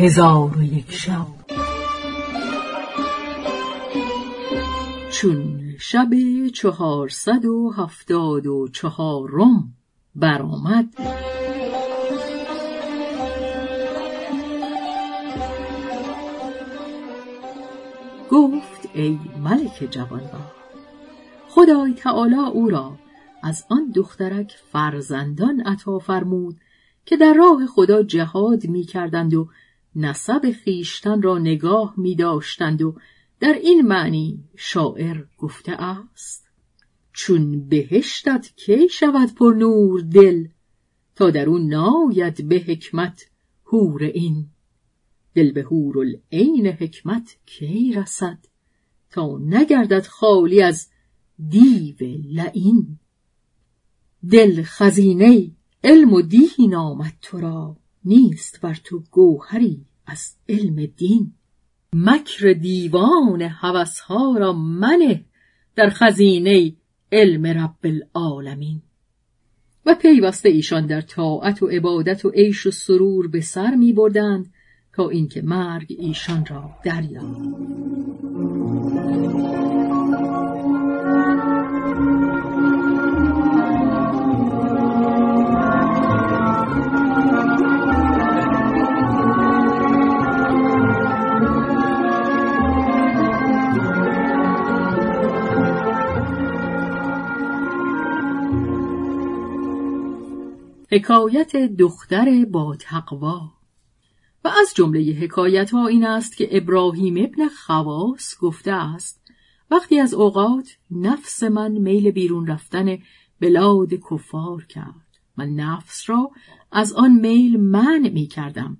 هزار و یک شب. چون شب چهارصد و هفتاد و چهارم برآمد گفت ای ملک جوانبخت خدای تعالی او را از آن دخترک فرزندان عطا فرمود که در راه خدا جهاد می کردند و نسب خیشتن را نگاه می داشتند و در این معنی شاعر گفته است چون بهشتت کی شود پر نور دل تا در اون ناید به حکمت هور این. دل به هور العین حکمت کی رسد تا نگردد خالی از دیو لعین. دل خزینه علم و دین آمد تو را نیست بر تو گوهری از علم دین. مکر دیوان هوسها را منه در خزینه علم رب العالمین. و پیوسته ایشان در طاعت و عبادت و عیش و سرور به سر می بردند تا اینکه مرگ ایشان را دریافت حکایت دختر با تقوا. و از جمله حکایت ها این است که ابراهیم ابن خواس گفته است وقتی از اوقات نفس من میل بیرون رفتن بلاد کفار کرد. من نفس را از آن میل منع می کردم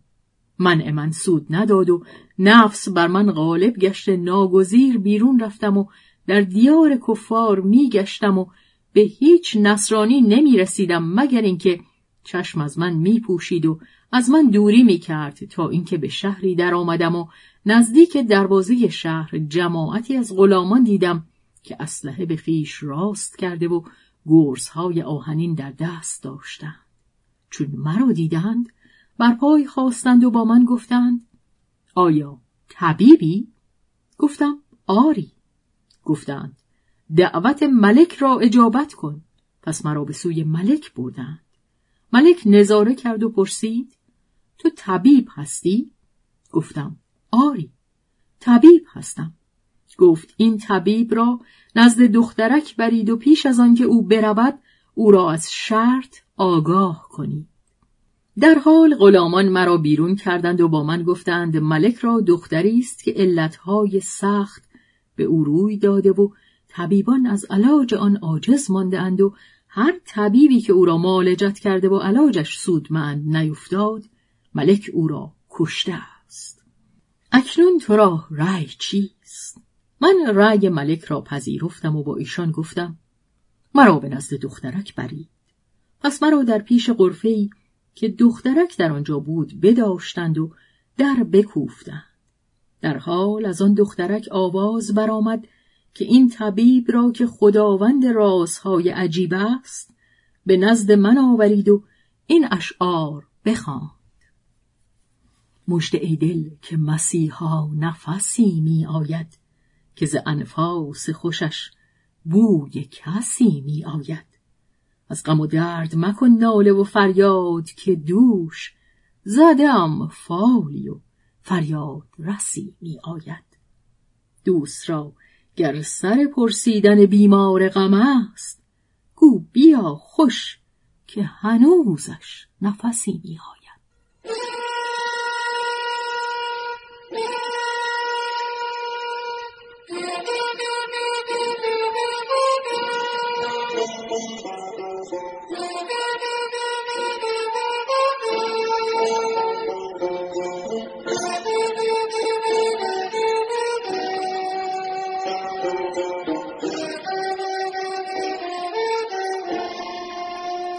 منع من سود نداد و نفس بر من غالب گشت ناگزیر بیرون رفتم و در دیار کفار می گشتم و به هیچ نصرانی نمی رسیدم مگر اینکه چشم از من می پوشید و از من دوری می کرد تا اینکه به شهری در آمدم و نزدیک دروازه شهر جماعتی از غلامان دیدم که اسلحه به خیش راست کرده و گرزهای آهنین در دست داشتند. چون مرا دیدند بر پای خواستند و با من گفتند آیا طبیبی؟ گفتم آری. گفتند دعوت ملک را اجابت کن. پس مرا به سوی ملک بردند. ملک نظاره کرد و پرسید تو طبیب هستی؟ گفتم آری طبیب هستم گفت این طبیب را نزد دخترک برید و پیش از آنکه او برود او را از شرط آگاه کنید در حال غلامان مرا بیرون کردند و با من گفتند ملک را دختری است که علتهای سخت به او روی داده و طبیبان از علاج آن عاجز مانده اند و هر طبیبی که او را معالجت کرده و علاجش سودمند نیفتاد ملک او را کشته است. اکنون تو را رأی چیست؟ من رأی ملک را پذیرفتم و با ایشان گفتم مرا به نزد دخترک برید. پس مرا در پیش ای که دخترک در آنجا بود بداشتند و در بکوفتند. در حال از آن دخترک آواز برآمد که این طبیب را که خداوند رازهای عجیب است به نزد من آورید و این اشعار بخواند. مشت ای دل که مسیحا نفسی می آید که ز انفاس خوشش بوی کسی می آید. از غم و درد مکن ناله و فریاد که دوش زدم فالی و فریاد رسی می آید. دوست را گر سر پرسیدن بیمار غم است گو بیا خوش که هنوزش نفسی می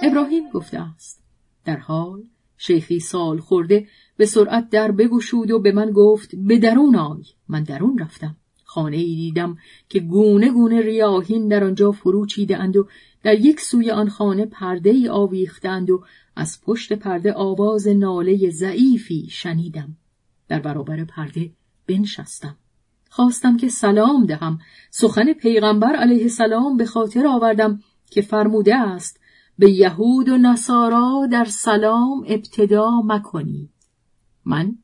ابراهیم گفته است. در حال شیخی سال خورده به سرعت در بگشود و به من گفت به درون آی من درون رفتم. خانه ای دیدم که گونه گونه ریاهین در آنجا فرو چیده اند و در یک سوی آن خانه پرده ای آویختند و از پشت پرده آواز ناله ضعیفی شنیدم. در برابر پرده بنشستم. خواستم که سلام دهم. سخن پیغمبر علیه السلام به خاطر آوردم که فرموده است به یهود و نصارا در سلام ابتدا مکنید من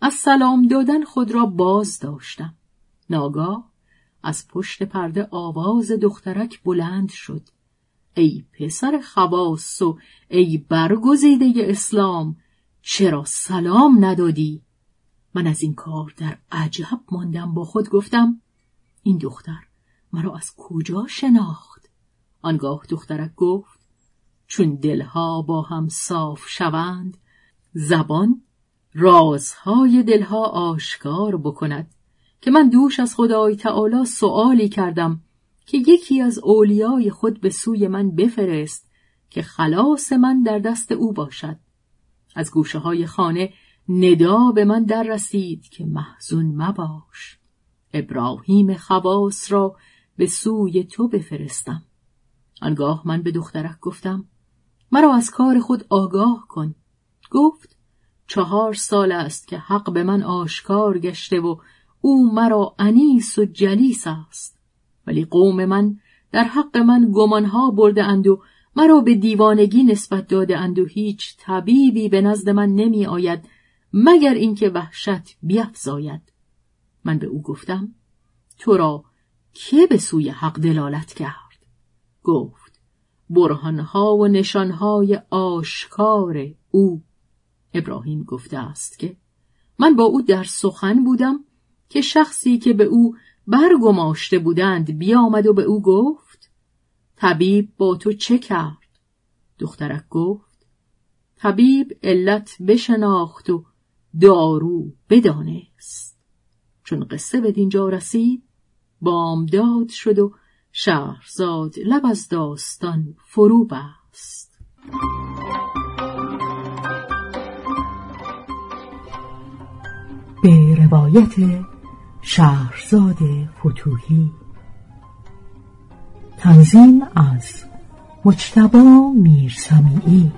از سلام دادن خود را باز داشتم ناگاه از پشت پرده آواز دخترک بلند شد ای پسر خواص و ای برگزیده اسلام چرا سلام ندادی؟ من از این کار در عجب ماندم با خود گفتم این دختر مرا از کجا شناخت؟ آنگاه دخترک گفت چون دلها با هم صاف شوند زبان رازهای دلها آشکار بکند. که من دوش از خدای تعالی سؤالی کردم که یکی از اولیای خود به سوی من بفرست که خلاص من در دست او باشد. از گوشه های خانه ندا به من در رسید که محزون مباش. ابراهیم خواس را به سوی تو بفرستم. آنگاه من به دخترک گفتم مرا از کار خود آگاه کن. گفت چهار سال است که حق به من آشکار گشته و او مرا انیس و جلیس است. ولی قوم من در حق من گمانها برده اند و مرا به دیوانگی نسبت داده اند و هیچ طبیبی به نزد من نمی آید مگر اینکه وحشت بیفزاید. من به او گفتم تو را که به سوی حق دلالت کرد؟ گفت برهانها و نشانهای آشکار او ابراهیم گفته است که من با او در سخن بودم که شخصی که به او برگماشته بودند بیامد و به او گفت طبیب با تو چه کرد؟ دخترک گفت طبیب علت بشناخت و دارو بدانست چون قصه به دینجا رسید بامداد شد و شهرزاد لب از داستان فرو بست به روایت شهرزاد فتوهی تنظیم از مجتبا میرسمیعی.